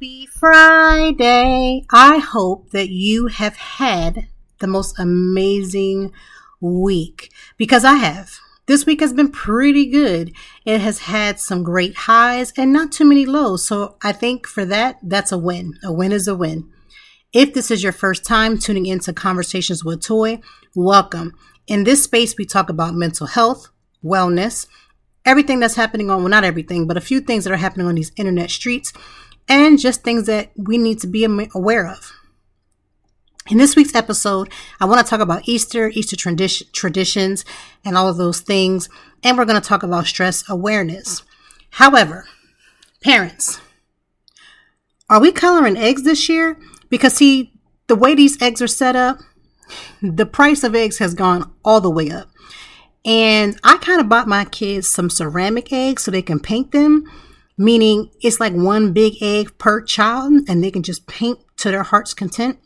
Happy Friday. I hope that you have had the most amazing week because I have. This week has been pretty good. It has had some great highs and not too many lows. So I think for that, that's a win. A win is a win. If this is your first time tuning into Conversations with Toi, welcome. In this space, we talk about mental health, wellness, everything that's happening on, well, not everything, but a few things that are happening on these internet streets and just things that we need to be aware of. In this week's episode, I want to talk about Easter, Easter tradition, traditions, and all of those things. And we're going to talk about stress awareness. However, parents, are we coloring eggs this year? Because, see, the way these eggs are set up, the price of eggs has gone all the way up. And I kind of bought my kids some ceramic eggs so they can paint them meaning it's like one big egg per child and they can just paint to their heart's content.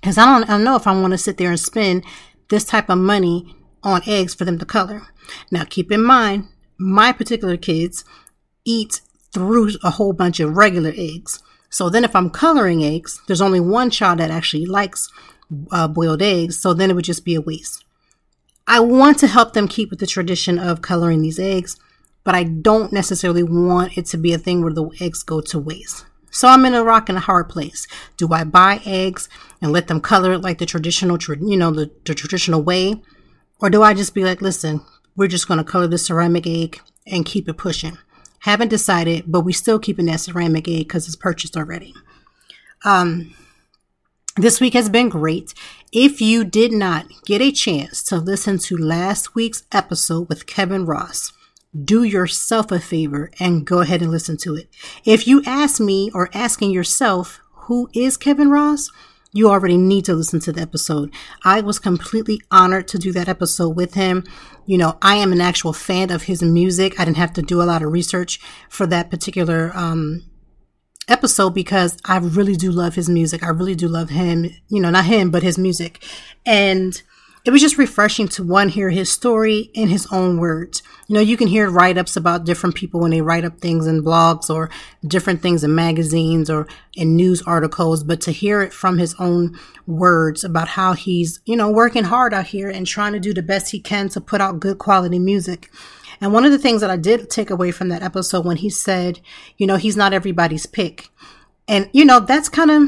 Because I don't, I don't know if I want to sit there and spend this type of money on eggs for them to color. Now, keep in mind, my particular kids eat through a whole bunch of regular eggs. So then, if I'm coloring eggs, there's only one child that actually likes uh, boiled eggs. So then it would just be a waste. I want to help them keep with the tradition of coloring these eggs but I don't necessarily want it to be a thing where the eggs go to waste. So I'm in a rock and a hard place. Do I buy eggs and let them color it like the traditional, you know, the, the traditional way? Or do I just be like, listen, we're just going to color the ceramic egg and keep it pushing? Haven't decided, but we still keeping that ceramic egg because it's purchased already. Um, this week has been great. If you did not get a chance to listen to last week's episode with Kevin Ross, do yourself a favor and go ahead and listen to it. If you ask me or asking yourself, who is Kevin Ross? You already need to listen to the episode. I was completely honored to do that episode with him. You know, I am an actual fan of his music. I didn't have to do a lot of research for that particular um, episode because I really do love his music. I really do love him, you know, not him, but his music. And it was just refreshing to one hear his story in his own words. You know, you can hear write ups about different people when they write up things in blogs or different things in magazines or in news articles, but to hear it from his own words about how he's, you know, working hard out here and trying to do the best he can to put out good quality music. And one of the things that I did take away from that episode when he said, you know, he's not everybody's pick. And, you know, that's kind of,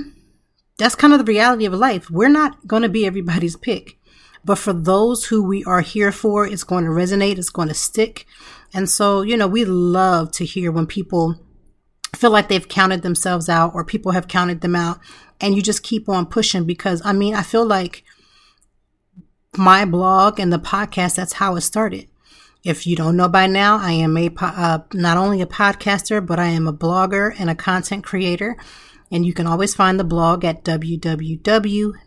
that's kind of the reality of life. We're not going to be everybody's pick but for those who we are here for, it's going to resonate, it's going to stick. And so, you know, we love to hear when people feel like they've counted themselves out or people have counted them out and you just keep on pushing because I mean, I feel like my blog and the podcast, that's how it started. If you don't know by now, I am a uh, not only a podcaster, but I am a blogger and a content creator. And you can always find the blog at www.toi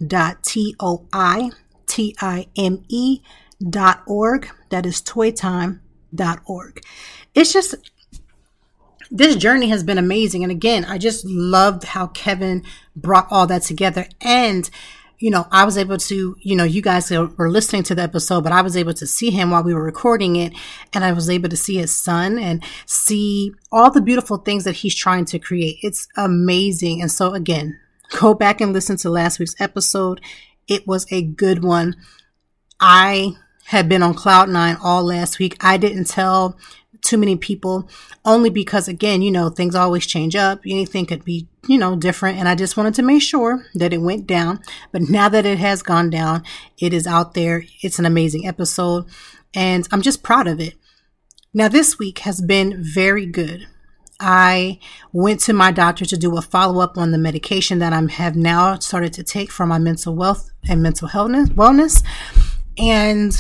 T I M E dot org. That is toitime dot org. It's just, this journey has been amazing. And again, I just loved how Kevin brought all that together. And, you know, I was able to, you know, you guys were listening to the episode, but I was able to see him while we were recording it. And I was able to see his son and see all the beautiful things that he's trying to create. It's amazing. And so, again, go back and listen to last week's episode. It was a good one. I had been on cloud nine all last week. I didn't tell too many people only because again, you know, things always change up. Anything could be, you know, different. And I just wanted to make sure that it went down. But now that it has gone down, it is out there. It's an amazing episode and I'm just proud of it. Now this week has been very good. I went to my doctor to do a follow up on the medication that I have now started to take for my mental wealth and mental wellness. And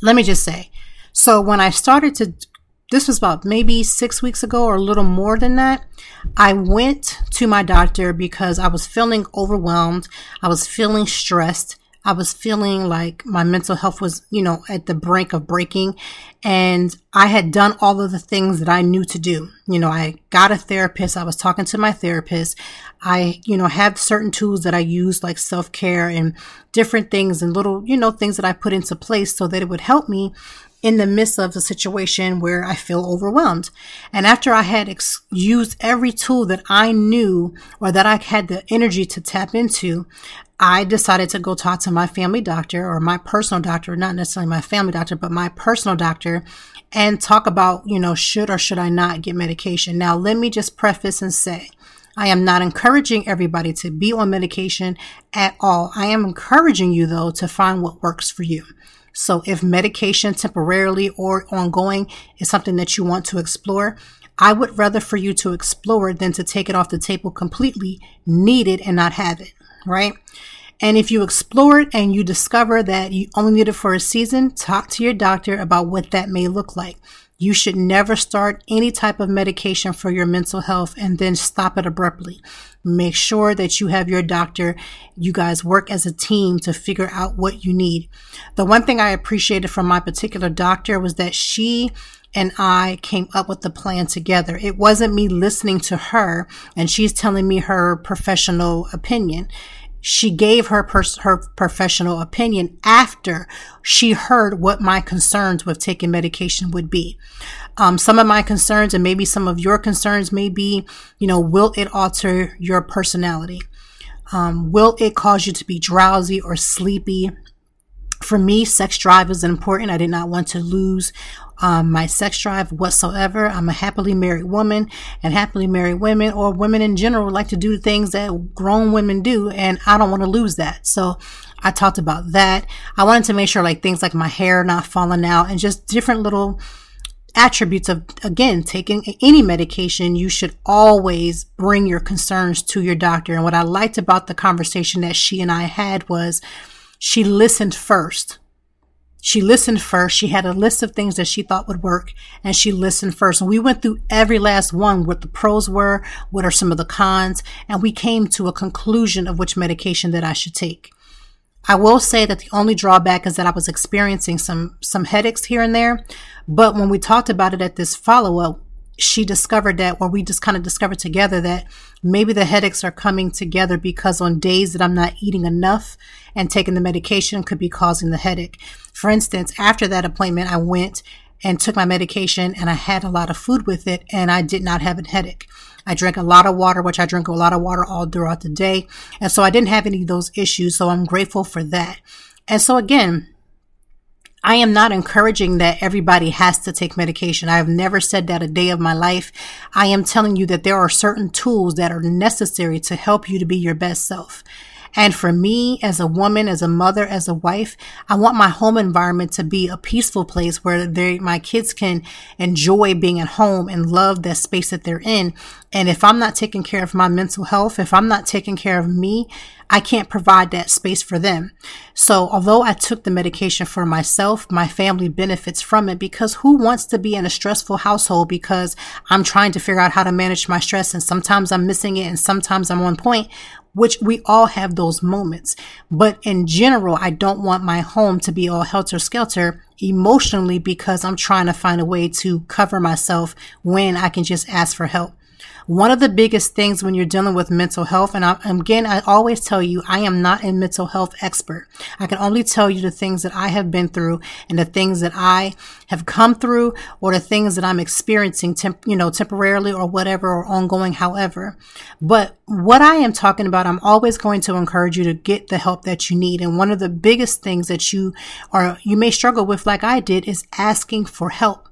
let me just say, so when I started to this was about maybe six weeks ago or a little more than that. I went to my doctor because I was feeling overwhelmed. I was feeling stressed. I was feeling like my mental health was, you know, at the brink of breaking. And I had done all of the things that I knew to do. You know, I got a therapist. I was talking to my therapist. I, you know, have certain tools that I use like self care and different things and little, you know, things that I put into place so that it would help me in the midst of a situation where I feel overwhelmed. And after I had ex- used every tool that I knew or that I had the energy to tap into, I decided to go talk to my family doctor or my personal doctor, not necessarily my family doctor, but my personal doctor and talk about, you know, should or should I not get medication. Now, let me just preface and say, I am not encouraging everybody to be on medication at all. I am encouraging you though to find what works for you. So if medication temporarily or ongoing is something that you want to explore, I would rather for you to explore than to take it off the table completely, need it and not have it right? And if you explore it and you discover that you only need it for a season, talk to your doctor about what that may look like. You should never start any type of medication for your mental health and then stop it abruptly. Make sure that you have your doctor, you guys work as a team to figure out what you need. The one thing I appreciated from my particular doctor was that she and I came up with the plan together. It wasn't me listening to her and she's telling me her professional opinion. She gave her pers- her professional opinion after she heard what my concerns with taking medication would be. Um, some of my concerns and maybe some of your concerns may be, you know, will it alter your personality? Um, will it cause you to be drowsy or sleepy? For me, sex drive is important. I did not want to lose um, my sex drive whatsoever. I'm a happily married woman, and happily married women or women in general like to do things that grown women do, and I don't want to lose that. So I talked about that. I wanted to make sure like things like my hair not falling out and just different little attributes of again taking any medication you should always bring your concerns to your doctor and what i liked about the conversation that she and i had was she listened first she listened first. She had a list of things that she thought would work and she listened first. And we went through every last one, what the pros were, what are some of the cons, and we came to a conclusion of which medication that I should take. I will say that the only drawback is that I was experiencing some, some headaches here and there. But when we talked about it at this follow up, she discovered that, or we just kind of discovered together that maybe the headaches are coming together because on days that I'm not eating enough and taking the medication could be causing the headache. For instance, after that appointment, I went and took my medication and I had a lot of food with it and I did not have a headache. I drank a lot of water, which I drink a lot of water all throughout the day. And so I didn't have any of those issues. So I'm grateful for that. And so again, I am not encouraging that everybody has to take medication. I have never said that a day of my life. I am telling you that there are certain tools that are necessary to help you to be your best self. And for me, as a woman, as a mother, as a wife, I want my home environment to be a peaceful place where they, my kids can enjoy being at home and love that space that they're in. And if I'm not taking care of my mental health, if I'm not taking care of me, I can't provide that space for them. So although I took the medication for myself, my family benefits from it because who wants to be in a stressful household because I'm trying to figure out how to manage my stress and sometimes I'm missing it and sometimes I'm on point which we all have those moments. But in general, I don't want my home to be all helter skelter emotionally because I'm trying to find a way to cover myself when I can just ask for help. One of the biggest things when you're dealing with mental health, and I, again, I always tell you, I am not a mental health expert. I can only tell you the things that I have been through and the things that I have come through or the things that I'm experiencing, temp, you know, temporarily or whatever or ongoing, however. But what I am talking about, I'm always going to encourage you to get the help that you need. And one of the biggest things that you are, you may struggle with, like I did, is asking for help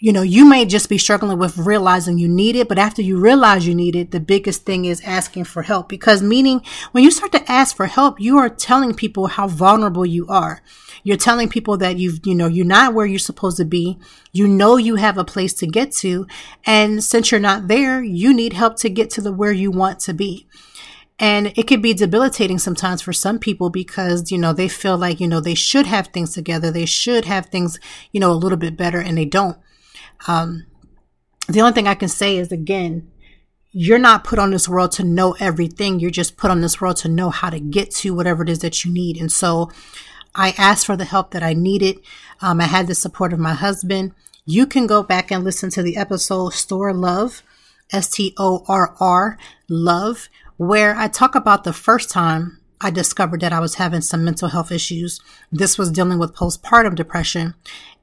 you know, you may just be struggling with realizing you need it, but after you realize you need it, the biggest thing is asking for help. Because meaning when you start to ask for help, you are telling people how vulnerable you are. You're telling people that you've, you know, you're not where you're supposed to be. You know you have a place to get to. And since you're not there, you need help to get to the where you want to be. And it could be debilitating sometimes for some people because, you know, they feel like, you know, they should have things together. They should have things, you know, a little bit better and they don't. Um, the only thing I can say is again, you're not put on this world to know everything. You're just put on this world to know how to get to whatever it is that you need. And so I asked for the help that I needed. Um, I had the support of my husband. You can go back and listen to the episode Store Love, S T O R R, Love, where I talk about the first time I discovered that I was having some mental health issues. This was dealing with postpartum depression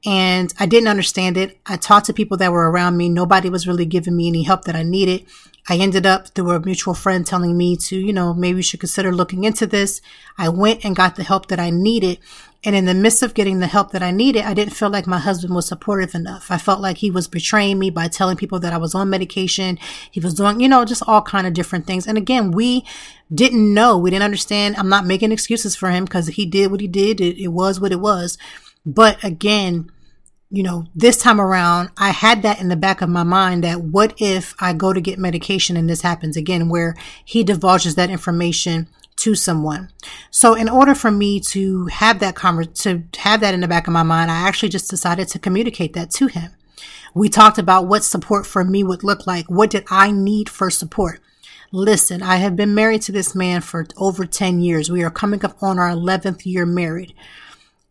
and I didn't understand it. I talked to people that were around me. Nobody was really giving me any help that I needed. I ended up through a mutual friend telling me to, you know, maybe you should consider looking into this. I went and got the help that I needed. And in the midst of getting the help that I needed, I didn't feel like my husband was supportive enough. I felt like he was betraying me by telling people that I was on medication. He was doing, you know, just all kind of different things. And again, we didn't know. We didn't understand. I'm not making excuses for him because he did what he did. It, it was what it was. But again, you know, this time around, I had that in the back of my mind that what if I go to get medication and this happens again, where he divulges that information to someone. So in order for me to have that conver- to have that in the back of my mind, I actually just decided to communicate that to him. We talked about what support for me would look like. What did I need for support? Listen, I have been married to this man for over 10 years. We are coming up on our 11th year married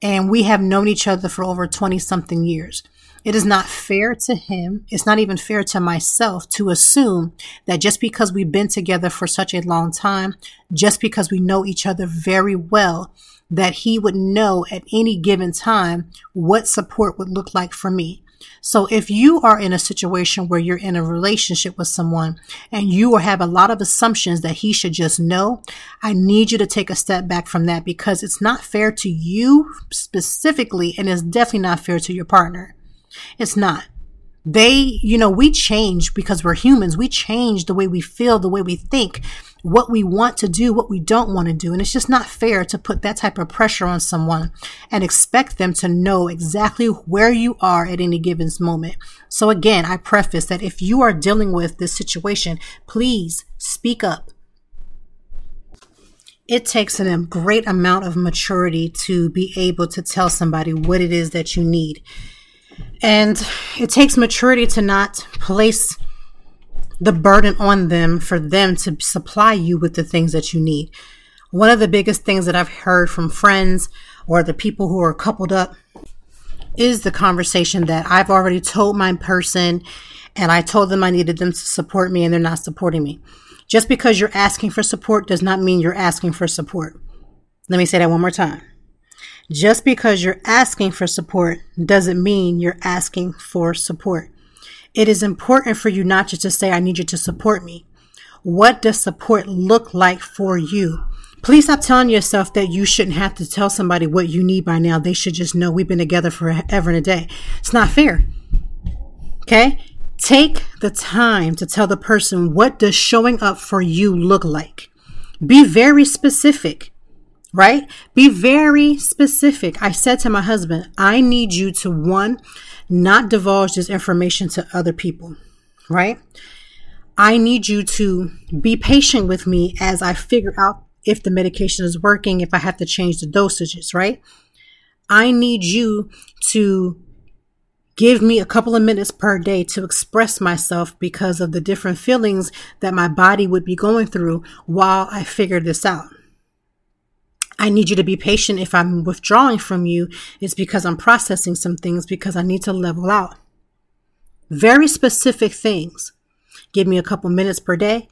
and we have known each other for over 20 something years. It is not fair to him. It's not even fair to myself to assume that just because we've been together for such a long time, just because we know each other very well, that he would know at any given time what support would look like for me. So if you are in a situation where you're in a relationship with someone and you have a lot of assumptions that he should just know, I need you to take a step back from that because it's not fair to you specifically and it's definitely not fair to your partner. It's not. They, you know, we change because we're humans. We change the way we feel, the way we think what we want to do, what we don't want to do. And it's just not fair to put that type of pressure on someone and expect them to know exactly where you are at any given moment. So again, I preface that if you are dealing with this situation, please speak up. It takes a great amount of maturity to be able to tell somebody what it is that you need. And it takes maturity to not place the burden on them for them to supply you with the things that you need. One of the biggest things that I've heard from friends or the people who are coupled up is the conversation that I've already told my person and I told them I needed them to support me and they're not supporting me. Just because you're asking for support does not mean you're asking for support. Let me say that one more time. Just because you're asking for support doesn't mean you're asking for support it is important for you not just to say, I need you to support me. What does support look like for you? Please stop telling yourself that you shouldn't have to tell somebody what you need by now. They should just know we've been together forever and a day. It's not fair. Okay? Take the time to tell the person what does showing up for you look like. Be very specific, right? Be very specific. I said to my husband, I need you to one, not divulge this information to other people, right? I need you to be patient with me as I figure out if the medication is working, if I have to change the dosages, right? I need you to give me a couple of minutes per day to express myself because of the different feelings that my body would be going through while I figure this out. I need you to be patient if I'm withdrawing from you. It's because I'm processing some things because I need to level out. Very specific things. Give me a couple minutes per day.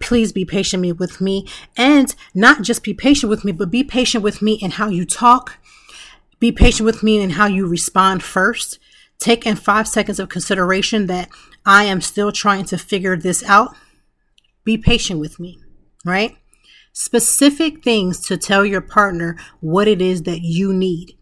Please be patient with me and not just be patient with me, but be patient with me in how you talk. Be patient with me in how you respond first. Take in five seconds of consideration that I am still trying to figure this out. Be patient with me, right? Specific things to tell your partner what it is that you need.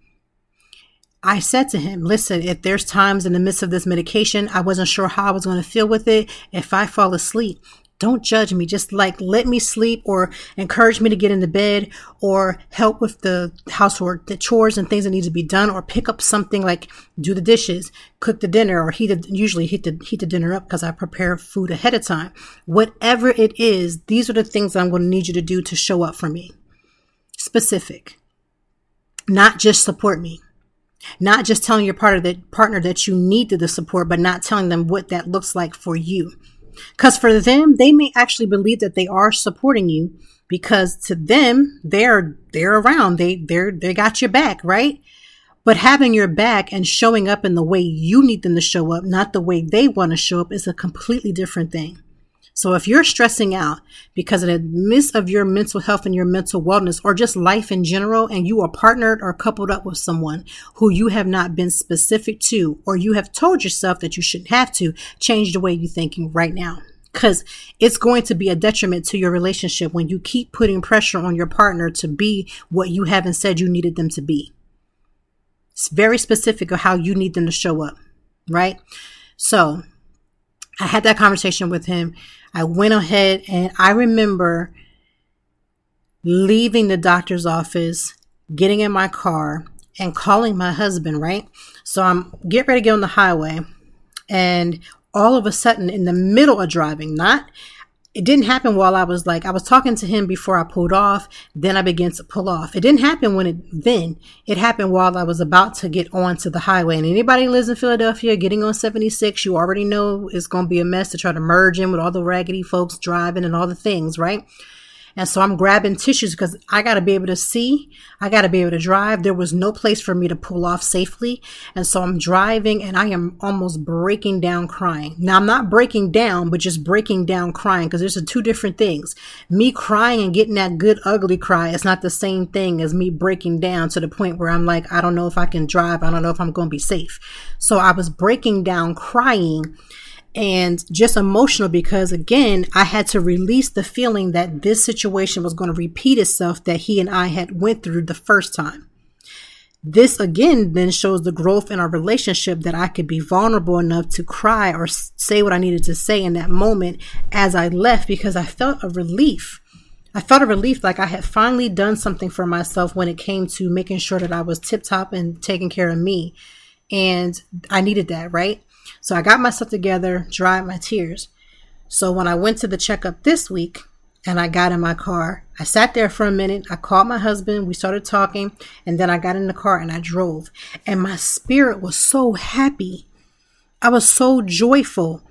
I said to him, listen, if there's times in the midst of this medication, I wasn't sure how I was going to feel with it. If I fall asleep, don't judge me. Just like let me sleep or encourage me to get into bed or help with the housework, the chores and things that need to be done or pick up something like do the dishes, cook the dinner or heat the, usually heat the, heat the dinner up because I prepare food ahead of time. Whatever it is, these are the things that I'm going to need you to do to show up for me. Specific. Not just support me. Not just telling your partner that partner that you need the support, but not telling them what that looks like for you. Because for them, they may actually believe that they are supporting you because to them, they're they're around. They they're they got your back, right? But having your back and showing up in the way you need them to show up, not the way they want to show up, is a completely different thing. So if you're stressing out because of the miss of your mental health and your mental wellness or just life in general, and you are partnered or coupled up with someone who you have not been specific to, or you have told yourself that you shouldn't have to, change the way you're thinking right now. Cause it's going to be a detriment to your relationship when you keep putting pressure on your partner to be what you haven't said you needed them to be. It's very specific of how you need them to show up, right? So I had that conversation with him. I went ahead and I remember leaving the doctor's office, getting in my car, and calling my husband, right? So I'm getting ready to get on the highway, and all of a sudden, in the middle of driving, not it didn't happen while I was like, I was talking to him before I pulled off. Then I began to pull off. It didn't happen when it, then it happened while I was about to get onto the highway. And anybody lives in Philadelphia getting on 76, you already know it's going to be a mess to try to merge in with all the raggedy folks driving and all the things, right? And so I'm grabbing tissues because I got to be able to see. I got to be able to drive. There was no place for me to pull off safely. And so I'm driving and I am almost breaking down crying. Now I'm not breaking down, but just breaking down crying because there's two different things. Me crying and getting that good ugly cry is not the same thing as me breaking down to the point where I'm like, I don't know if I can drive. I don't know if I'm going to be safe. So I was breaking down crying and just emotional because again i had to release the feeling that this situation was going to repeat itself that he and i had went through the first time. This again then shows the growth in our relationship that i could be vulnerable enough to cry or say what i needed to say in that moment as i left because i felt a relief. I felt a relief like i had finally done something for myself when it came to making sure that i was tip top and taking care of me. And i needed that right so I got myself together, dried my tears. So when I went to the checkup this week and I got in my car, I sat there for a minute. I called my husband. We started talking. And then I got in the car and I drove. And my spirit was so happy. I was so joyful.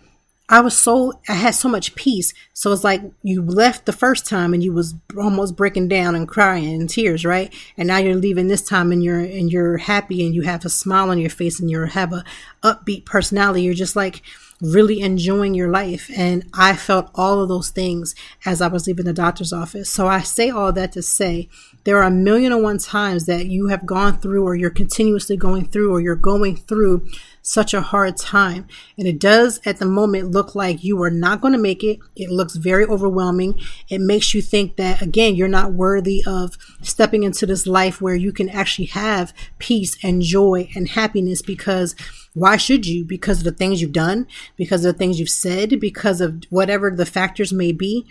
I was so I had so much peace. So it's like you left the first time and you was almost breaking down and crying in tears, right? And now you're leaving this time and you're and you're happy and you have a smile on your face and you have a upbeat personality. You're just like really enjoying your life. And I felt all of those things as I was leaving the doctor's office. So I say all that to say there are a million and one times that you have gone through or you're continuously going through or you're going through such a hard time. And it does at the moment look like you are not going to make it. It looks very overwhelming. It makes you think that, again, you're not worthy of stepping into this life where you can actually have peace and joy and happiness because why should you? Because of the things you've done, because of the things you've said, because of whatever the factors may be.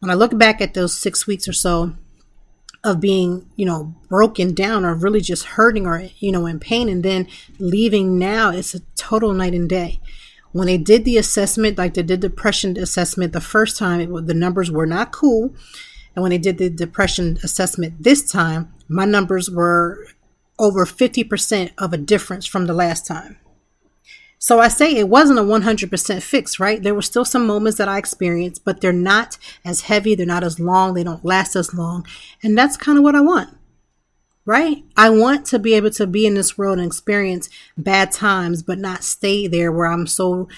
When I look back at those six weeks or so, of being, you know, broken down or really just hurting or, you know, in pain and then leaving now, it's a total night and day. When they did the assessment, like they did the depression assessment the first time, it, the numbers were not cool. And when they did the depression assessment this time, my numbers were over 50% of a difference from the last time. So I say it wasn't a 100% fix, right? There were still some moments that I experienced, but they're not as heavy, they're not as long, they don't last as long. And that's kind of what I want, right? I want to be able to be in this world and experience bad times, but not stay there where I'm so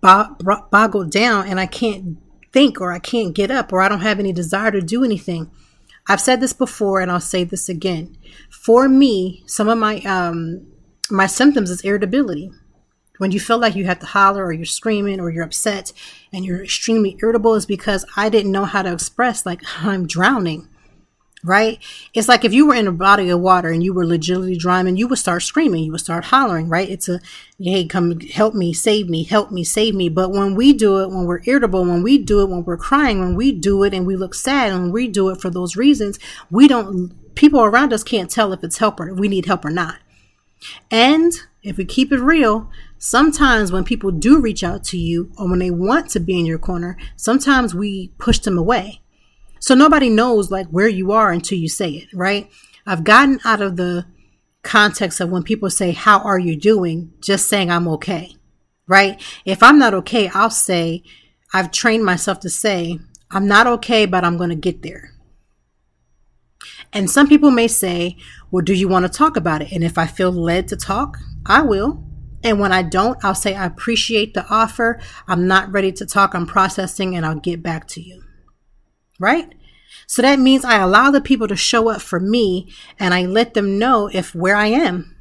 boggled down and I can't think or I can't get up or I don't have any desire to do anything. I've said this before and I'll say this again. For me, some of my um my symptoms is irritability when you feel like you have to holler or you're screaming or you're upset and you're extremely irritable is because I didn't know how to express like I'm drowning. Right? It's like if you were in a body of water and you were legitimately drowning, you would start screaming, you would start hollering, right? It's a hey, come help me, save me, help me, save me. But when we do it, when we're irritable, when we do it, when we're crying, when we do it and we look sad and we do it for those reasons, we don't people around us can't tell if it's help or we need help or not. And if we keep it real, sometimes when people do reach out to you or when they want to be in your corner, sometimes we push them away. So nobody knows like where you are until you say it, right? I've gotten out of the context of when people say, How are you doing? just saying I'm okay, right? If I'm not okay, I'll say, I've trained myself to say, I'm not okay, but I'm going to get there. And some people may say, Well, do you want to talk about it? And if I feel led to talk, I will. And when I don't, I'll say, I appreciate the offer. I'm not ready to talk. I'm processing and I'll get back to you. Right? So that means I allow the people to show up for me and I let them know if where I am.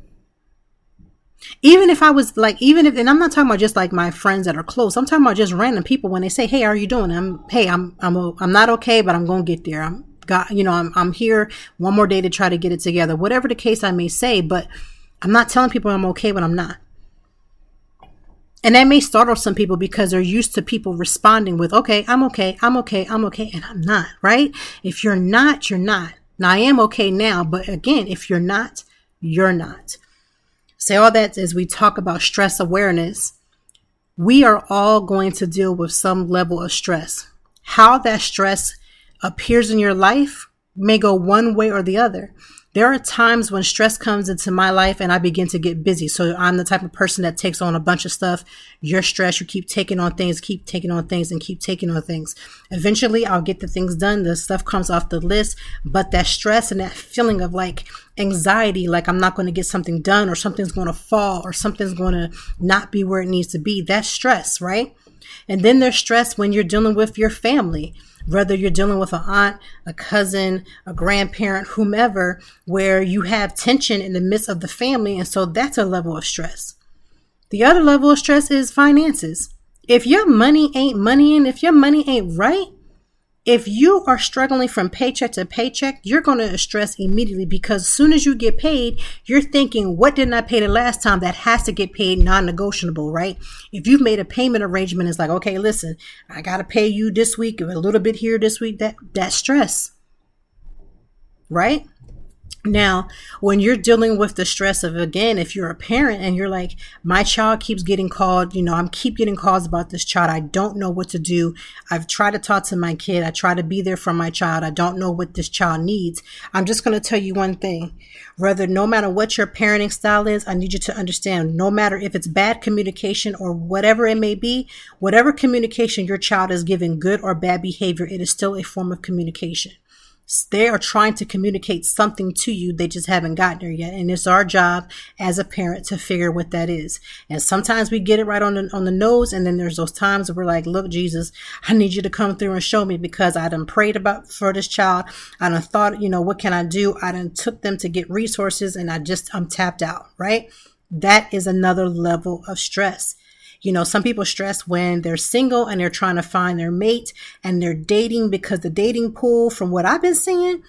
Even if I was like, even if, and I'm not talking about just like my friends that are close. I'm talking about just random people when they say, "Hey, how are you doing?" I'm, "Hey, I'm, I'm, I'm not okay, but I'm to get there. I'm got, you know, I'm, I'm here one more day to try to get it together." Whatever the case I may say, but I'm not telling people I'm okay when I'm not. And that may startle some people because they're used to people responding with, okay, I'm okay, I'm okay, I'm okay, and I'm not, right? If you're not, you're not. Now, I am okay now, but again, if you're not, you're not. Say all that as we talk about stress awareness. We are all going to deal with some level of stress. How that stress appears in your life may go one way or the other there are times when stress comes into my life and I begin to get busy. So I'm the type of person that takes on a bunch of stuff. You're stressed. You keep taking on things, keep taking on things, and keep taking on things. Eventually, I'll get the things done. The stuff comes off the list. But that stress and that feeling of like anxiety, like I'm not going to get something done or something's going to fall or something's going to not be where it needs to be, that's stress, right? And then there's stress when you're dealing with your family whether you're dealing with an aunt, a cousin, a grandparent, whomever, where you have tension in the midst of the family. And so that's a level of stress. The other level of stress is finances. If your money ain't money and if your money ain't right, if you are struggling from paycheck to paycheck, you're going to stress immediately because as soon as you get paid, you're thinking, what didn't I pay the last time that has to get paid non negotiable, right? If you've made a payment arrangement, it's like, okay, listen, I got to pay you this week, a little bit here this week, that, that's stress, right? Now, when you're dealing with the stress of again, if you're a parent and you're like, my child keeps getting called, you know, I'm keep getting calls about this child. I don't know what to do. I've tried to talk to my kid. I try to be there for my child. I don't know what this child needs. I'm just going to tell you one thing. Rather, no matter what your parenting style is, I need you to understand, no matter if it's bad communication or whatever it may be, whatever communication your child is giving, good or bad behavior, it is still a form of communication they are trying to communicate something to you. They just haven't gotten there yet. And it's our job as a parent to figure what that is. And sometimes we get it right on the, on the nose. And then there's those times where we're like, look, Jesus, I need you to come through and show me because I done prayed about for this child. I done thought, you know, what can I do? I done took them to get resources and I just, I'm tapped out, right? That is another level of stress. You know, some people stress when they're single and they're trying to find their mate and they're dating because the dating pool, from what I've been seeing,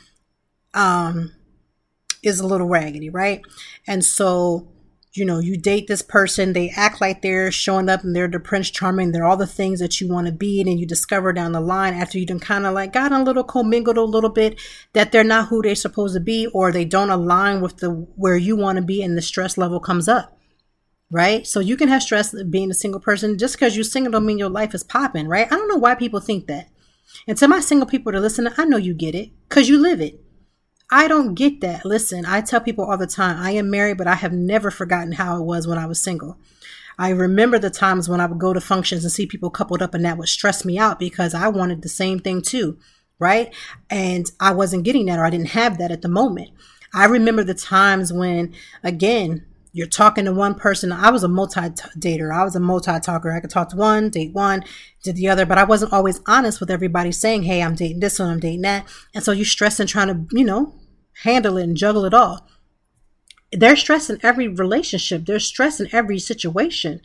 um, is a little raggedy, right? And so, you know, you date this person, they act like they're showing up and they're the prince charming, they're all the things that you want to be, and then you discover down the line after you done kind of like got a little commingled a little bit that they're not who they're supposed to be, or they don't align with the where you want to be, and the stress level comes up right? So you can have stress being a single person. Just because you're single don't mean your life is popping, right? I don't know why people think that. And to my single people to listen, I know you get it because you live it. I don't get that. Listen, I tell people all the time, I am married, but I have never forgotten how it was when I was single. I remember the times when I would go to functions and see people coupled up and that would stress me out because I wanted the same thing too, right? And I wasn't getting that or I didn't have that at the moment. I remember the times when, again, you're talking to one person. I was a multi dater. I was a multi talker. I could talk to one, date one, did the other, but I wasn't always honest with everybody saying, Hey, I'm dating this one, I'm dating that. And so you're stressing trying to, you know, handle it and juggle it all. There's stress in every relationship. There's stress in every situation.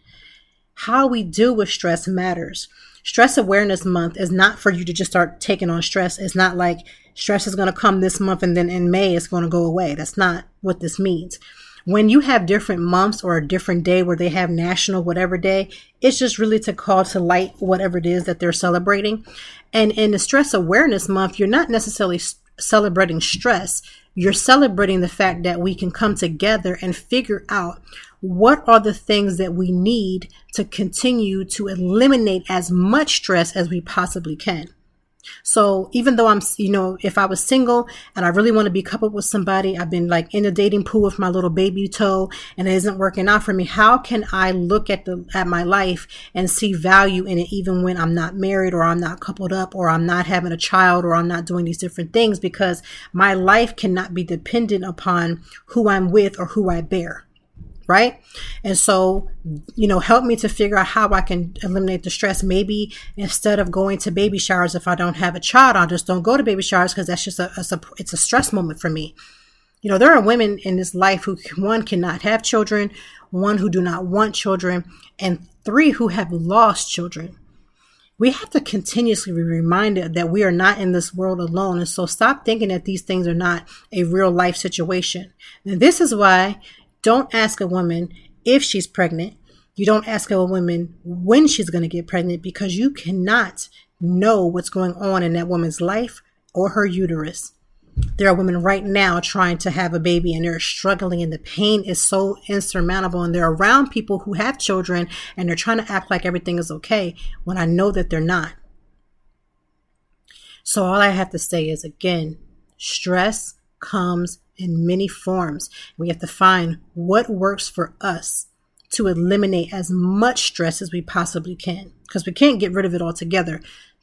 How we deal with stress matters. Stress Awareness Month is not for you to just start taking on stress. It's not like stress is going to come this month and then in May it's going to go away. That's not what this means when you have different months or a different day where they have national whatever day, it's just really to call to light whatever it is that they're celebrating. And in the stress awareness month, you're not necessarily celebrating stress. You're celebrating the fact that we can come together and figure out what are the things that we need to continue to eliminate as much stress as we possibly can. So even though I'm, you know, if I was single and I really want to be coupled with somebody, I've been like in the dating pool with my little baby toe and it isn't working out for me. How can I look at the, at my life and see value in it even when I'm not married or I'm not coupled up or I'm not having a child or I'm not doing these different things because my life cannot be dependent upon who I'm with or who I bear right? And so, you know, help me to figure out how I can eliminate the stress. Maybe instead of going to baby showers, if I don't have a child, I'll just don't go to baby showers because that's just a, a, it's a stress moment for me. You know, there are women in this life who one cannot have children, one who do not want children, and three who have lost children. We have to continuously be reminded that we are not in this world alone. And so stop thinking that these things are not a real life situation. And this is why don't ask a woman if she's pregnant. You don't ask a woman when she's going to get pregnant because you cannot know what's going on in that woman's life or her uterus. There are women right now trying to have a baby and they're struggling and the pain is so insurmountable and they're around people who have children and they're trying to act like everything is okay when I know that they're not. So all I have to say is again, stress comes in many forms. We have to find what works for us to eliminate as much stress as we possibly can because we can't get rid of it altogether.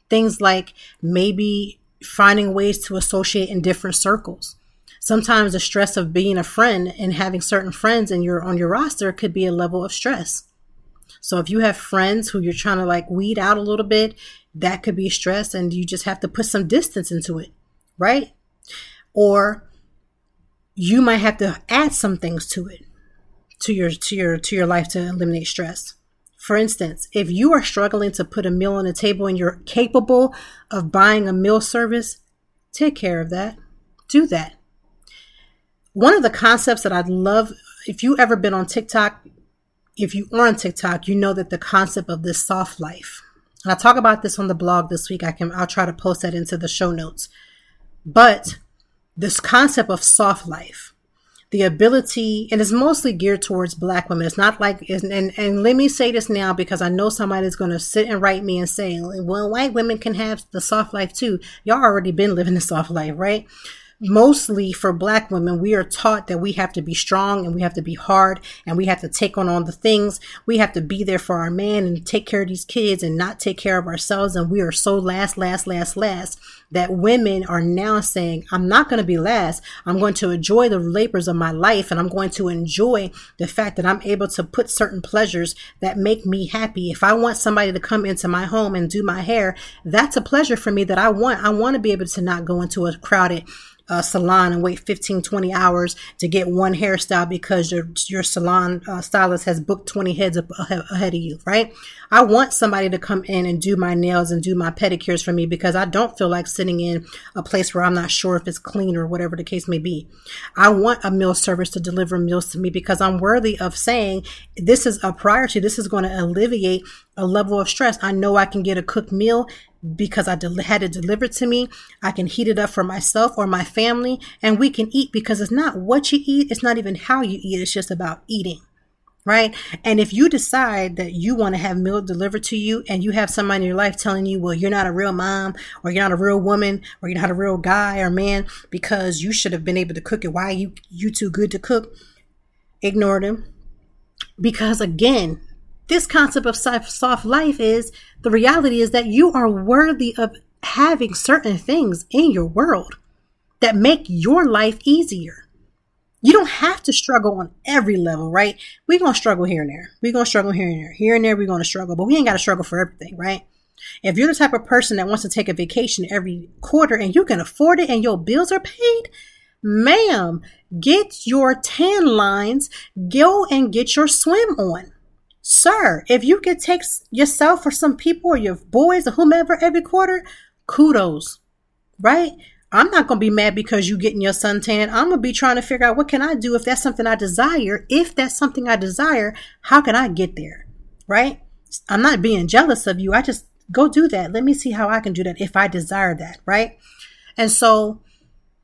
Things like maybe finding ways to associate in different circles. Sometimes the stress of being a friend and having certain friends in your on your roster could be a level of stress. So if you have friends who you're trying to like weed out a little bit, that could be stress and you just have to put some distance into it, right? Or you might have to add some things to it to your to your to your life to eliminate stress. For instance, if you are struggling to put a meal on the table and you're capable of buying a meal service, take care of that. Do that. One of the concepts that I'd love, if you ever been on TikTok, if you are on TikTok, you know that the concept of this soft life. And I talk about this on the blog this week. I can I'll try to post that into the show notes. But this concept of soft life, the ability, and it's mostly geared towards black women. It's not like, and, and let me say this now because I know somebody's going to sit and write me and say, well, white women can have the soft life too. Y'all already been living the soft life, right? Mostly for black women, we are taught that we have to be strong and we have to be hard and we have to take on all the things. We have to be there for our man and take care of these kids and not take care of ourselves. And we are so last, last, last, last that women are now saying, I'm not going to be last. I'm going to enjoy the labors of my life and I'm going to enjoy the fact that I'm able to put certain pleasures that make me happy. If I want somebody to come into my home and do my hair, that's a pleasure for me that I want. I want to be able to not go into a crowded uh, salon and wait 15, 20 hours to get one hairstyle because your, your salon uh, stylist has booked 20 heads ahead of you, right? I want somebody to come in and do my nails and do my pedicures for me because I don't feel like sitting in a place where I'm not sure if it's clean or whatever the case may be. I want a meal service to deliver meals to me because I'm worthy of saying this is a priority. This is going to alleviate a level of stress. I know I can get a cooked meal because I del- had it delivered to me. I can heat it up for myself or my family, and we can eat because it's not what you eat, it's not even how you eat, it's just about eating. Right. And if you decide that you want to have meal delivered to you and you have somebody in your life telling you, well, you're not a real mom or you're not a real woman or you're not a real guy or man because you should have been able to cook it. Why you, you too good to cook? Ignore them. Because again, this concept of soft life is the reality is that you are worthy of having certain things in your world that make your life easier. You don't have to struggle on every level, right? We're going to struggle here and there. We're going to struggle here and there. Here and there, we're going to struggle, but we ain't got to struggle for everything, right? If you're the type of person that wants to take a vacation every quarter and you can afford it and your bills are paid, ma'am, get your tan lines, go and get your swim on. Sir, if you could take yourself or some people or your boys or whomever every quarter, kudos, right? I'm not going to be mad because you getting your suntan. I'm going to be trying to figure out what can I do if that's something I desire. If that's something I desire, how can I get there? Right? I'm not being jealous of you. I just go do that. Let me see how I can do that if I desire that. Right? And so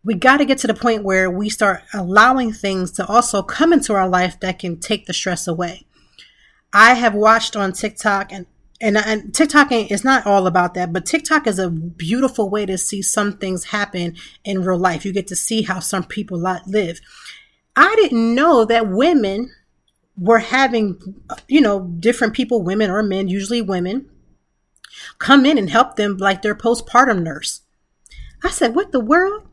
we got to get to the point where we start allowing things to also come into our life that can take the stress away. I have watched on TikTok and and, and TikTok is not all about that, but TikTok is a beautiful way to see some things happen in real life. You get to see how some people live. I didn't know that women were having, you know, different people, women or men, usually women, come in and help them like their postpartum nurse. I said, what the world?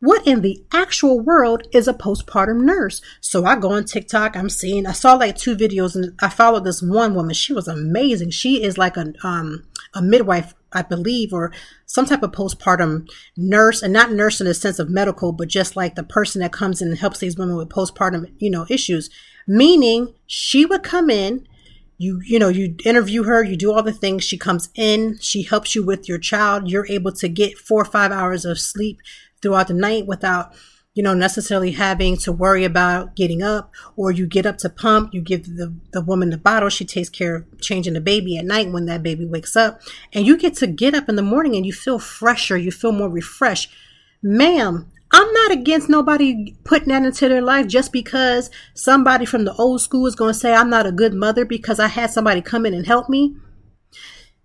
What in the actual world is a postpartum nurse? So I go on TikTok. I'm seeing, I saw like two videos and I followed this one woman. She was amazing. She is like a, um, a midwife, I believe, or some type of postpartum nurse and not nurse in the sense of medical, but just like the person that comes in and helps these women with postpartum, you know, issues. Meaning she would come in, you you know you interview her you do all the things she comes in she helps you with your child you're able to get four or five hours of sleep throughout the night without you know necessarily having to worry about getting up or you get up to pump you give the, the woman the bottle she takes care of changing the baby at night when that baby wakes up. And you get to get up in the morning and you feel fresher you feel more refreshed. Ma'am I'm not against nobody putting that into their life just because somebody from the old school is going to say I'm not a good mother because I had somebody come in and help me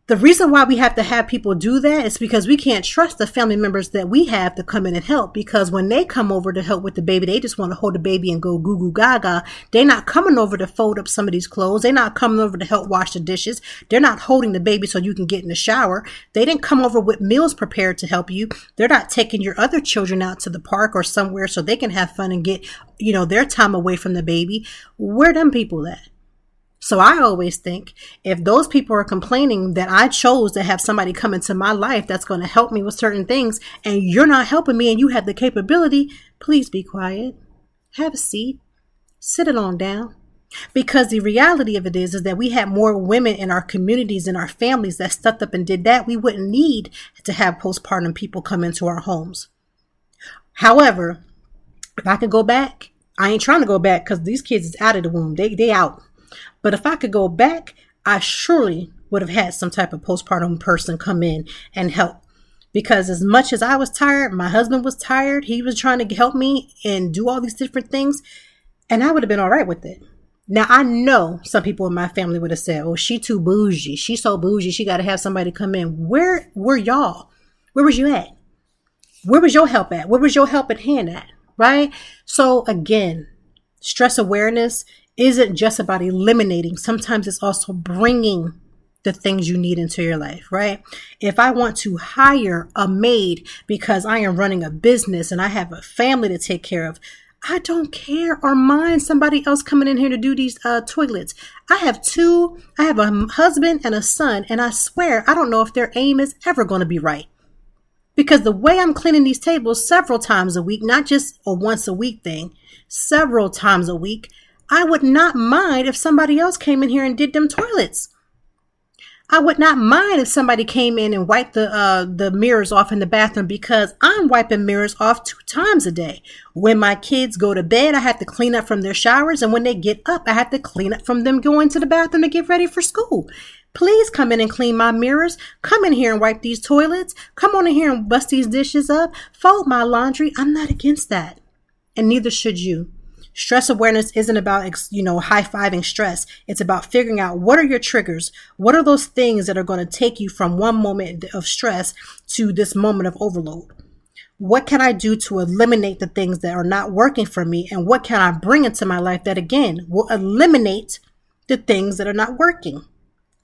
the reason why we have to have people do that is because we can't trust the family members that we have to come in and help because when they come over to help with the baby, they just want to hold the baby and go goo goo gaga. They're not coming over to fold up some of these clothes. They're not coming over to help wash the dishes. They're not holding the baby so you can get in the shower. They didn't come over with meals prepared to help you. They're not taking your other children out to the park or somewhere so they can have fun and get, you know, their time away from the baby. Where them people at? So I always think if those people are complaining that I chose to have somebody come into my life that's going to help me with certain things and you're not helping me and you have the capability, please be quiet. Have a seat. Sit it on down. Because the reality of it is, is that we had more women in our communities and our families that stepped up and did that. We wouldn't need to have postpartum people come into our homes. However, if I could go back, I ain't trying to go back because these kids is out of the womb. They they out. But if I could go back, I surely would have had some type of postpartum person come in and help. Because as much as I was tired, my husband was tired. He was trying to help me and do all these different things. And I would have been all right with it. Now I know some people in my family would have said, "Oh, she too bougie. She so bougie. She got to have somebody come in." Where were y'all? Where was you at? Where was your help at? Where was your help at hand at? Right? So again, stress awareness isn't just about eliminating. Sometimes it's also bringing the things you need into your life, right? If I want to hire a maid because I am running a business and I have a family to take care of, I don't care or mind somebody else coming in here to do these uh, toilets. I have two, I have a husband and a son, and I swear I don't know if their aim is ever going to be right. Because the way I'm cleaning these tables several times a week, not just a once a week thing, several times a week, I would not mind if somebody else came in here and did them toilets. I would not mind if somebody came in and wiped the uh, the mirrors off in the bathroom because I'm wiping mirrors off two times a day. When my kids go to bed, I have to clean up from their showers, and when they get up, I have to clean up from them going to the bathroom to get ready for school. Please come in and clean my mirrors. Come in here and wipe these toilets. Come on in here and bust these dishes up. Fold my laundry. I'm not against that, and neither should you. Stress awareness isn't about, you know, high fiving stress. It's about figuring out what are your triggers? What are those things that are going to take you from one moment of stress to this moment of overload? What can I do to eliminate the things that are not working for me? And what can I bring into my life that again will eliminate the things that are not working?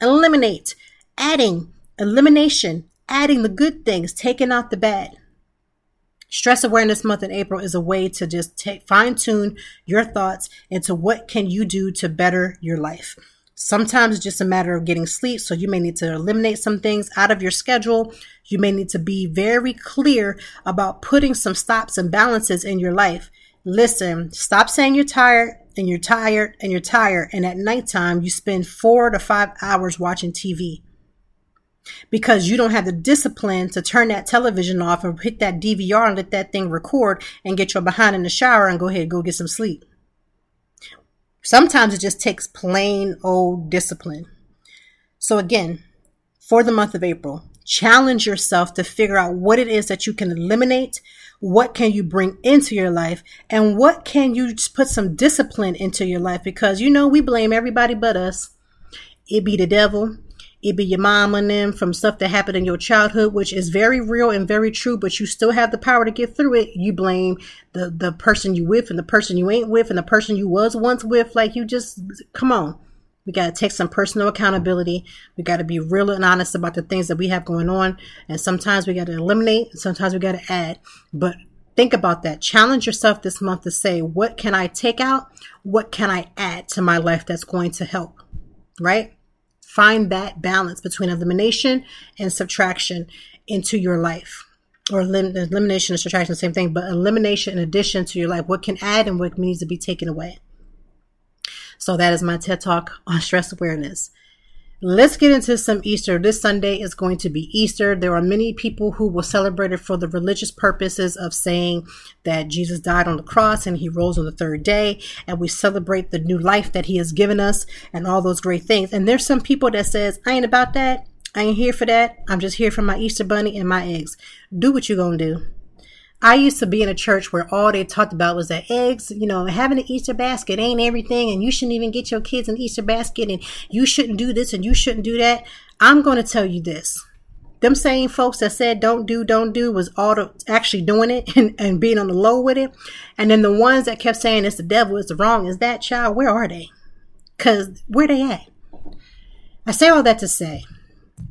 Eliminate, adding, elimination, adding the good things, taking out the bad. Stress Awareness Month in April is a way to just take, fine tune your thoughts into what can you do to better your life. Sometimes it's just a matter of getting sleep. So you may need to eliminate some things out of your schedule. You may need to be very clear about putting some stops and balances in your life. Listen, stop saying you're tired and you're tired and you're tired. And at nighttime, you spend four to five hours watching TV because you don't have the discipline to turn that television off and hit that DVR and let that thing record and get your behind in the shower and go ahead go get some sleep. Sometimes it just takes plain old discipline. So again, for the month of April, challenge yourself to figure out what it is that you can eliminate, what can you bring into your life, and what can you just put some discipline into your life because you know we blame everybody but us. It be the devil, It be your mom and them from stuff that happened in your childhood, which is very real and very true, but you still have the power to get through it. You blame the, the person you with and the person you ain't with and the person you was once with. Like you just, come on. We got to take some personal accountability. We got to be real and honest about the things that we have going on. And sometimes we got to eliminate, sometimes we got to add. But think about that. Challenge yourself this month to say, what can I take out? What can I add to my life that's going to help? Right? Find that balance between elimination and subtraction into your life. Or elim- elimination and subtraction, the same thing, but elimination in addition to your life. What can add and what needs to be taken away? So that is my TED Talk on stress awareness. Let's get into some Easter. This Sunday is going to be Easter. There are many people who will celebrate it for the religious purposes of saying that Jesus died on the cross and he rose on the third day, and we celebrate the new life that he has given us and all those great things. And there's some people that says, I ain't about that. I ain't here for that. I'm just here for my Easter bunny and my eggs. Do what you gonna do. I used to be in a church where all they talked about was that eggs, you know, having an Easter basket ain't everything, and you shouldn't even get your kids an Easter basket, and you shouldn't do this and you shouldn't do that. I'm going to tell you this. Them same folks that said don't do, don't do was all the, actually doing it and, and being on the low with it. And then the ones that kept saying it's the devil, it's the wrong, is that child, where are they? Because where they at? I say all that to say,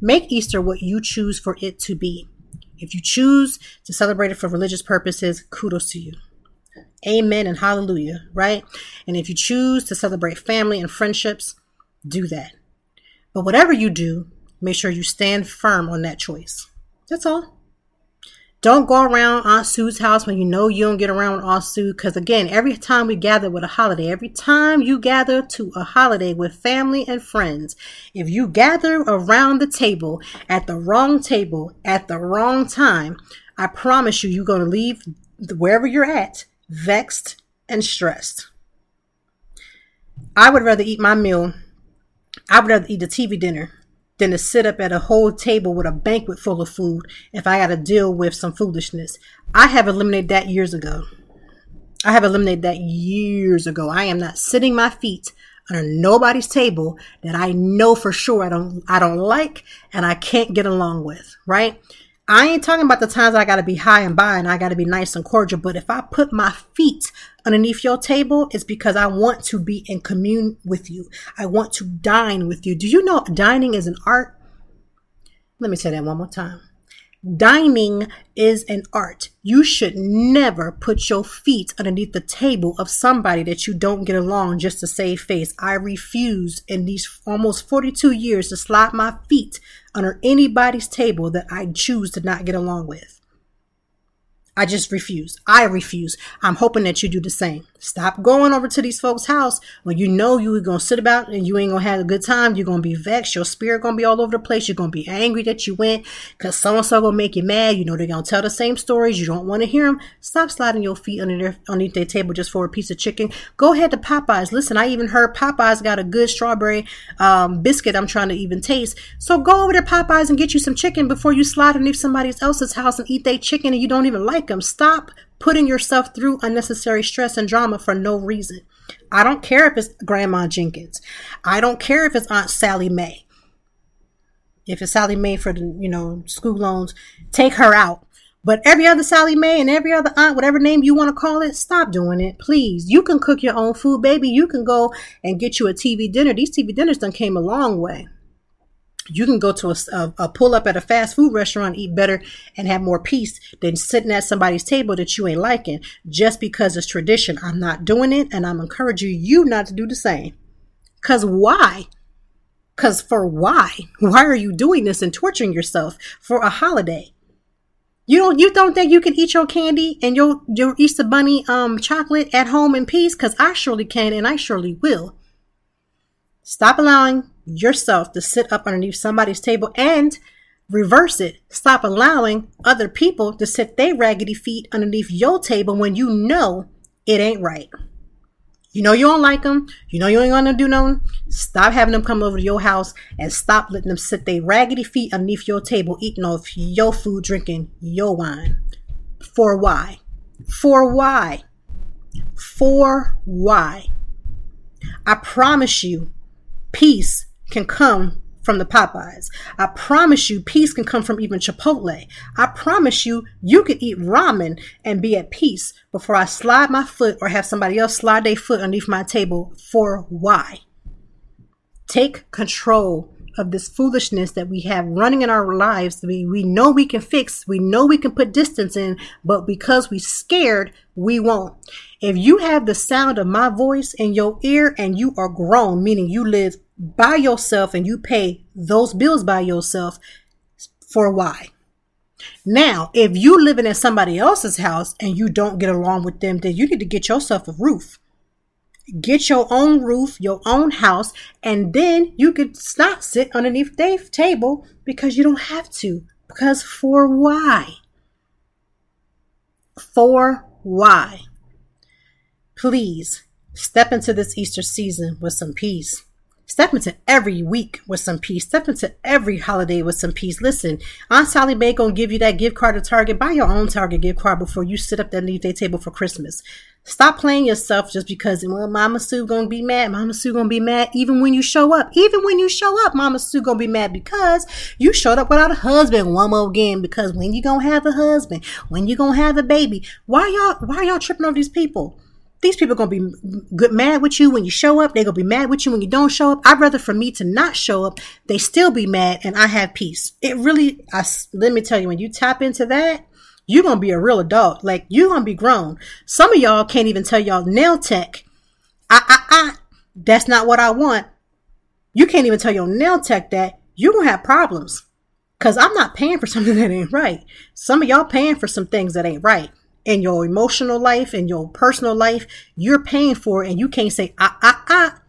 make Easter what you choose for it to be. If you choose to celebrate it for religious purposes, kudos to you. Amen and hallelujah, right? And if you choose to celebrate family and friendships, do that. But whatever you do, make sure you stand firm on that choice. That's all. Don't go around Aunt Sue's house when you know you don't get around Aunt Sue. Because again, every time we gather with a holiday, every time you gather to a holiday with family and friends, if you gather around the table at the wrong table at the wrong time, I promise you, you're going to leave wherever you're at vexed and stressed. I would rather eat my meal. I would rather eat the TV dinner than to sit up at a whole table with a banquet full of food if I got to deal with some foolishness. I have eliminated that years ago. I have eliminated that years ago. I am not sitting my feet under nobody's table that I know for sure I don't I don't like and I can't get along with, right? I ain't talking about the times I gotta be high and by and I gotta be nice and cordial, but if I put my feet underneath your table, it's because I want to be in commune with you. I want to dine with you. Do you know dining is an art? Let me say that one more time. Dining is an art. You should never put your feet underneath the table of somebody that you don't get along just to save face. I refuse in these almost 42 years to slide my feet under anybody's table that I choose to not get along with. I just refuse. I refuse. I'm hoping that you do the same. Stop going over to these folks' house when you know you're gonna sit about and you ain't gonna have a good time. You're gonna be vexed. Your spirit gonna be all over the place. You're gonna be angry that you went because so and so gonna make you mad. You know they're gonna tell the same stories. You don't want to hear them. Stop sliding your feet under their underneath their table just for a piece of chicken. Go ahead to Popeyes. Listen, I even heard Popeyes got a good strawberry um, biscuit. I'm trying to even taste. So go over to Popeyes and get you some chicken before you slide underneath somebody else's house and eat their chicken and you don't even like them. Stop putting yourself through unnecessary stress and drama for no reason. I don't care if it's Grandma Jenkins. I don't care if it's Aunt Sally Mae. If it's Sallie Mae for the, you know, school loans, take her out. But every other Sally Mae and every other aunt, whatever name you want to call it, stop doing it, please. You can cook your own food, baby. You can go and get you a TV dinner. These TV dinners done came a long way you can go to a, a, a, pull up at a fast food restaurant, eat better, and have more peace than sitting at somebody's table that you ain't liking just because it's tradition. I'm not doing it, and I'm encouraging you not to do the same. Cause why? Cause for why? Why are you doing this and torturing yourself for a holiday? You don't you don't think you can eat your candy and your your Easter bunny um chocolate at home in peace? Cause I surely can and I surely will. Stop allowing yourself to sit up underneath somebody's table and reverse it. Stop allowing other people to sit their raggedy feet underneath your table when you know it ain't right. You know you don't like them. You know you ain't gonna do nothing. Stop having them come over to your house and stop letting them sit their raggedy feet underneath your table, eating off your food, drinking your wine. For why? For why? For why? I promise you, peace can come from the Popeyes. I promise you, peace can come from even Chipotle. I promise you, you could eat ramen and be at peace before I slide my foot or have somebody else slide their foot underneath my table for why? Take control of this foolishness that we have running in our lives. We, we know we can fix, we know we can put distance in, but because we scared, we won't. If you have the sound of my voice in your ear and you are grown, meaning you live by yourself and you pay those bills by yourself, for why? Now, if you living in somebody else's house and you don't get along with them, then you need to get yourself a roof get your own roof, your own house, and then you could not sit underneath their table because you don't have to. Because for why? For why? Please step into this Easter season with some peace. Step into every week with some peace. Step into every holiday with some peace. Listen, Aunt Sally Mae gonna give you that gift card to Target. Buy your own Target gift card before you sit up underneath their table for Christmas. Stop playing yourself just because well, Mama Sue gonna be mad. Mama Sue gonna be mad even when you show up. Even when you show up, Mama Sue gonna be mad because you showed up without a husband one more again. Because when you gonna have a husband, when you gonna have a baby, why y'all why y'all tripping over these people? These people are gonna be good mad with you when you show up. They're gonna be mad with you when you don't show up. I'd rather for me to not show up. They still be mad, and I have peace. It really, I let me tell you, when you tap into that, you're gonna be a real adult. Like you're gonna be grown. Some of y'all can't even tell y'all nail tech. I, I, I. That's not what I want. You can't even tell your nail tech that you're gonna have problems. Cause I'm not paying for something that ain't right. Some of y'all paying for some things that ain't right in your emotional life, in your personal life, you're paying for it and you can't say, ah, ah, ah.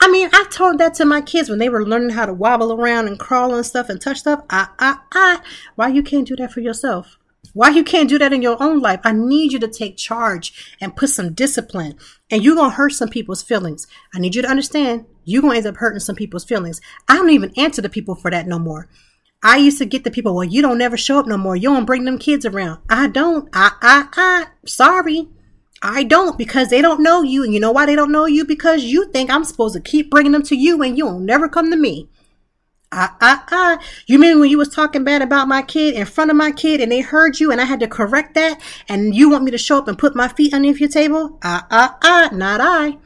I mean, I told that to my kids when they were learning how to wobble around and crawl and stuff and touch stuff. Ah, ah, ah. Why you can't do that for yourself? Why you can't do that in your own life? I need you to take charge and put some discipline. And you're going to hurt some people's feelings. I need you to understand you're going to end up hurting some people's feelings. I don't even answer to people for that no more. I used to get the people, well, you don't never show up no more. You don't bring them kids around. I don't. I, I, I, sorry. I don't because they don't know you. And you know why they don't know you? Because you think I'm supposed to keep bringing them to you and you will never come to me. Ah, ah, ah. You mean when you was talking bad about my kid in front of my kid and they heard you and I had to correct that and you want me to show up and put my feet underneath your table? Ah, ah, ah. Not I.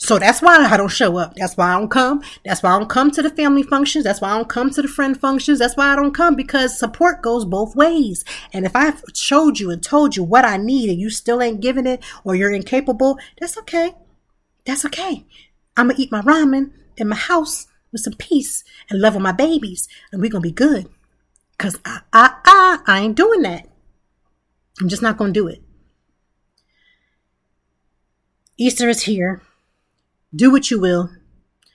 So that's why I don't show up. That's why I don't come. That's why I don't come to the family functions. That's why I don't come to the friend functions. That's why I don't come because support goes both ways. And if I showed you and told you what I need and you still ain't giving it or you're incapable, that's okay. That's okay. I'm to eat my ramen in my house with some peace and love on my babies and we're to be good. Cause I, I, I, I ain't doing that. I'm just not to do it. Easter is here do what you will,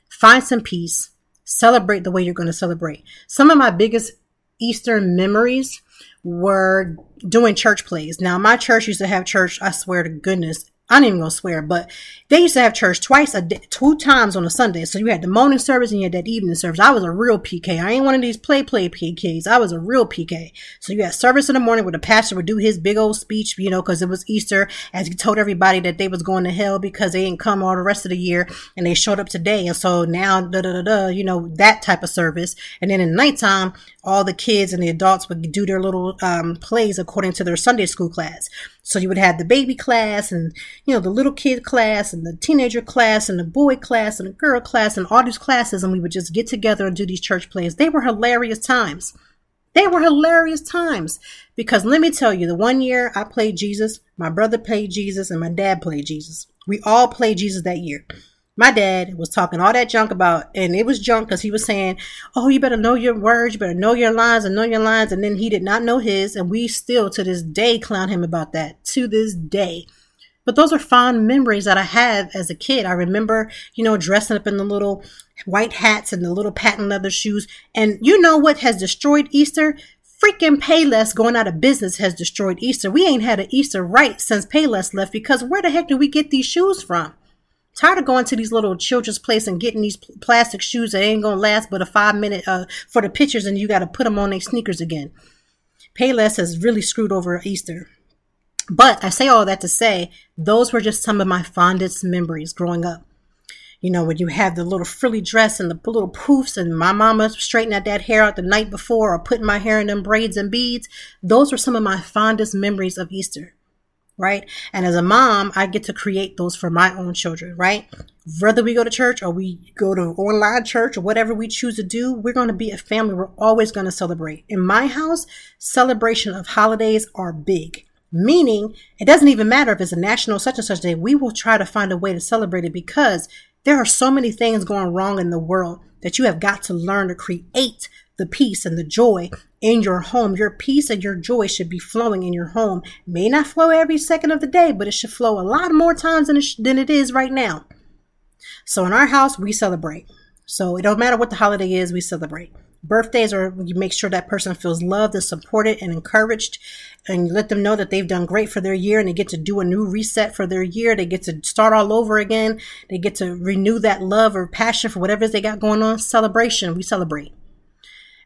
find some peace, celebrate the way you're going to celebrate. Some of my biggest Easter memories were doing church plays. Now, my church used to have church, I swear to goodness, I'm not even gonna swear, but they used to have church twice a day, two times on a Sunday. So you had the morning service and you had that evening service. I was a real PK. I ain't one of these play play PKs. I was a real PK. So you had service in the morning where the pastor would do his big old speech, you know, because it was Easter, as he told everybody that they was going to hell because they didn't come all the rest of the year and they showed up today. And so now, da da da da, you know, that type of service. And then in the nighttime, all the kids and the adults would do their little um, plays according to their Sunday school class. So you would have the baby class and, you know, the little kid class and the teenager class and the boy class and the girl class and all these classes. And we would just get together and do these church plays. They were hilarious times. They were hilarious times because let me tell you, the one year I played Jesus, my brother played Jesus and my dad played Jesus. We all played Jesus that year my dad was talking all that junk about, and it was junk because he was saying, "Oh, you better know your words, you better know your lines, and know your lines." And then he did not know his, and we still to this day clown him about that. To this day, but those are fond memories that I have as a kid. I remember, you know, dressing up in the little white hats and the little patent leather shoes. And you know what has destroyed Easter? Freaking Payless going out of business has destroyed Easter. We ain't had an Easter right since Payless left because where the heck do we get these shoes from? Tired of going to these little children's place and getting these plastic shoes that ain't gonna last but a five minute uh, for the pictures and you got to put them on their sneakers again. Payless has really screwed over Easter. But I say all that to say those were just some of my fondest memories growing up. you know, when you have the little frilly dress and the little poofs, and my mama straightening out that hair out the night before or putting my hair in them braids and beads. Those were some of my fondest memories of Easter right? And as a mom, I get to create those for my own children, right? Whether we go to church or we go to online church or whatever we choose to do, we're going to be a family. We're always going to celebrate. In my house, celebration of holidays are big. Meaning, it doesn't even matter if it's a national such and such day, we will try to find a way to celebrate it because there are so many things going wrong in the world that you have got to learn to create the peace and the joy in your home. Your peace and your joy should be flowing in your home. It may not flow every second of the day, but it should flow a lot more times than it, sh- than it is right now. So in our house, we celebrate. So it don't matter what the holiday is, we celebrate. Birthdays are you make sure that person feels loved and supported and encouraged, and you let them know that they've done great for their year and they get to do a new reset for their year. They get to start all over again. They get to renew that love or passion for whatever they got going on. Celebration, we celebrate.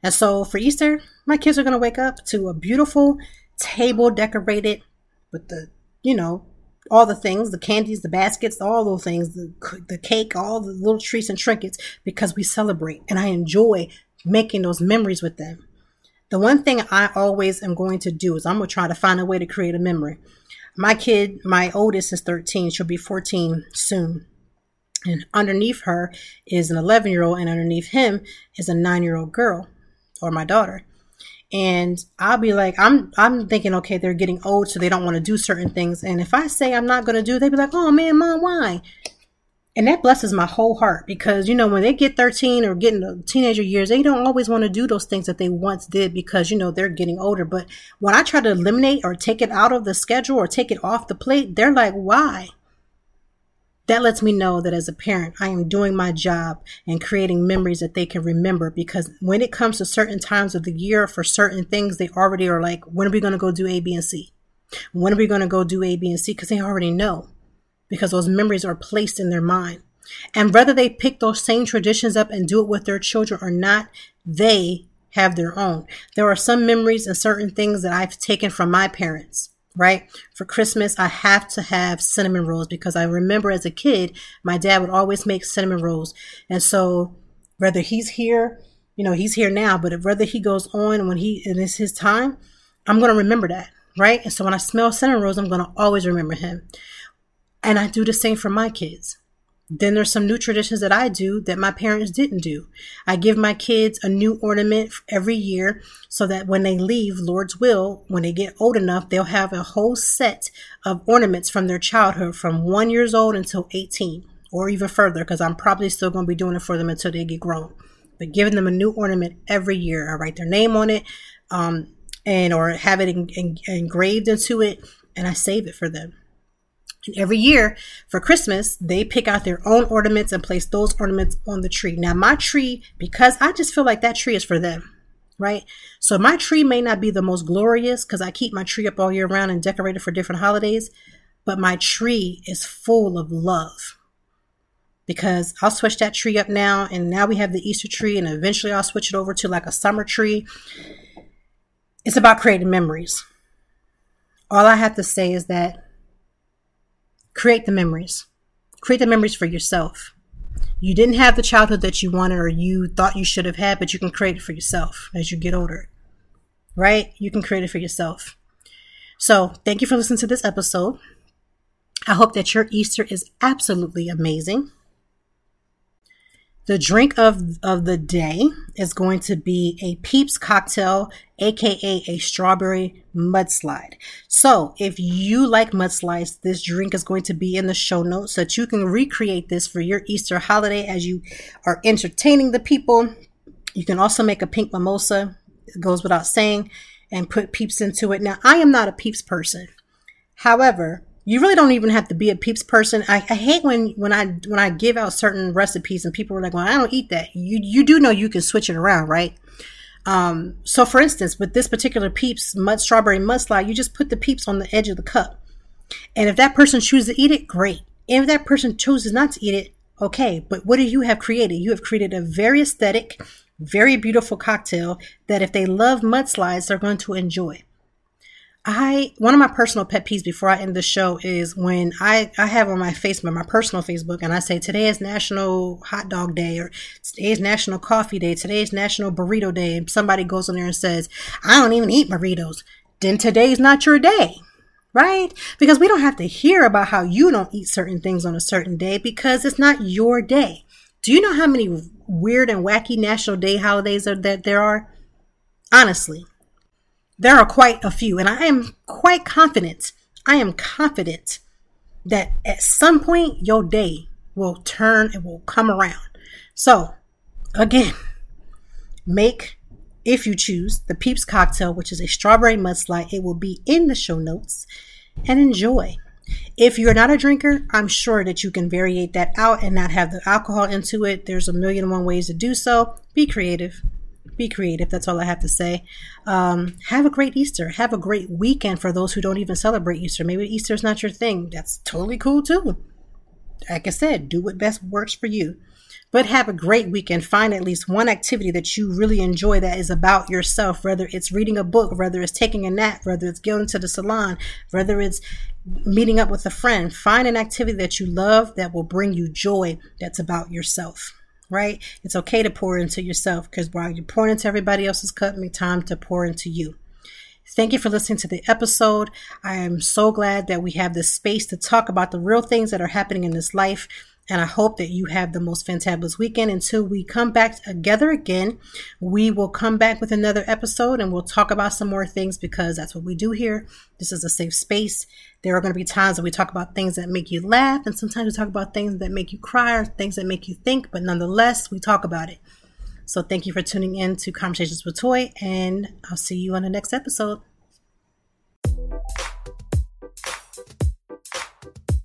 And so for Easter, my kids are going to wake up to a beautiful table decorated with the, you know, all the things, the candies, the baskets, all those things, the, the cake, all the little treats and trinkets because we celebrate and I enjoy making those memories with them. The one thing I always am going to do is I'm going to try to find a way to create a memory. My kid, my oldest is 13. She'll be 14 soon. And underneath her is an 11 year old, and underneath him is a nine year old girl or my daughter and I'll be like, I'm I'm thinking, okay, they're getting old, so they don't want to do certain things. And if I say I'm not going to do, they'd be like, oh man, mom, why? And that blesses my whole heart because you know when they get 13 or getting the teenager years, they don't always want to do those things that they once did because you know they're getting older. But when I try to eliminate or take it out of the schedule or take it off the plate, they're like, why? That lets me know that as a parent, I am doing my job and creating memories that they can remember because when it comes to certain times of the year for certain things, they already are like, when are we going to go do A, B, and C? When are we going to go do A, B, and C? Because they already know because those memories are placed in their mind. And whether they pick those same traditions up and do it with their children or not, they have their own. There are some memories and certain things that I've taken from my parents right? For Christmas, I have to have cinnamon rolls because I remember as a kid, my dad would always make cinnamon rolls. And so whether he's here, you know, he's here now, but whether he goes on when he, and it's his time, I'm going to remember that, right? And so when I smell cinnamon rolls, I'm going to always remember him. And I do the same for my kids. Then there's some new traditions that I do that my parents didn't do. I give my kids a new ornament every year so that when they leave, Lord's will, when they get old enough, they'll have a whole set of ornaments from their childhood from one years old until 18 or even further because I'm probably still going to be doing it for them until they get grown. But giving them a new ornament every year. I write their name on it um, and or have it in, in, engraved into it and I save it for them. And every year for Christmas, they pick out their own ornaments and place those ornaments on the tree. Now, my tree, because I just feel like that tree is for them, right? So my tree may not be the most glorious because I keep my tree up all year round and decorate it for different holidays, but my tree is full of love because I'll switch that tree up now. And now we have the Easter tree, and eventually I'll switch it over to like a summer tree. It's about creating memories. All I have to say is that create the memories. Create the memories for yourself. You didn't have the childhood that you wanted or you thought you should have had, but you can create it for yourself as you get older. Right? You can create it for yourself. So, thank you for listening to this episode. I hope that your Easter is absolutely amazing. The drink of, of the day is going to be a Peeps cocktail, aka a strawberry mudslide. So, if you like mudslides, this drink is going to be in the show notes so that you can recreate this for your Easter holiday as you are entertaining the people. You can also make a pink mimosa, it goes without saying, and put peeps into it. Now, I am not a peeps person. However, you really don't even have to be a peeps person. I, I, hate when when I when I give out certain recipes and people are like, "Well, I don't eat that." You you do know you can switch it around, right? Um, so, for instance, with this particular peeps mud strawberry mudslide, you just put the peeps on the edge of the cup, and if that person chooses to eat it, great. If that person chooses not to eat it, okay. But what do you have created? You have created a very aesthetic, very beautiful cocktail that if they love mudslides, they're going to enjoy. I one of my personal pet peeves before I end the show is when I I have on my Facebook, my personal Facebook, and I say today is National Hot Dog Day or today is National Coffee Day, today is National Burrito Day, and somebody goes on there and says I don't even eat burritos. Then today's not your day, right? Because we don't have to hear about how you don't eat certain things on a certain day because it's not your day. Do you know how many weird and wacky National Day holidays are, that there are? Honestly, there are quite a few, and I am quite confident. I am confident that at some point your day will turn and will come around. So, again, make if you choose the Peeps cocktail, which is a strawberry mudslide. It will be in the show notes and enjoy. If you're not a drinker, I'm sure that you can variate that out and not have the alcohol into it. There's a million and one ways to do so. Be creative be creative. That's all I have to say. Um, have a great Easter. Have a great weekend for those who don't even celebrate Easter. Maybe Easter is not your thing. That's totally cool too. Like I said, do what best works for you. But have a great weekend. Find at least one activity that you really enjoy that is about yourself, whether it's reading a book, whether it's taking a nap, whether it's going to the salon, whether it's meeting up with a friend. Find an activity that you love that will bring you joy that's about yourself right? It's okay to pour into yourself because while you're pouring into everybody else's cup, make time to pour into you. Thank you for listening to the episode. I am so glad that we have this space to talk about the real things that are happening in this life and I hope that you have the most fantabulous weekend. Until we come back together again, we will come back with another episode and we'll talk about some more things because that's what we do here. This is a safe space. There are going to be times that we talk about things that make you laugh, and sometimes we talk about things that make you cry or things that make you think, but nonetheless, we talk about it. So thank you for tuning in to Conversations with Toi, and I'll see you on the next episode.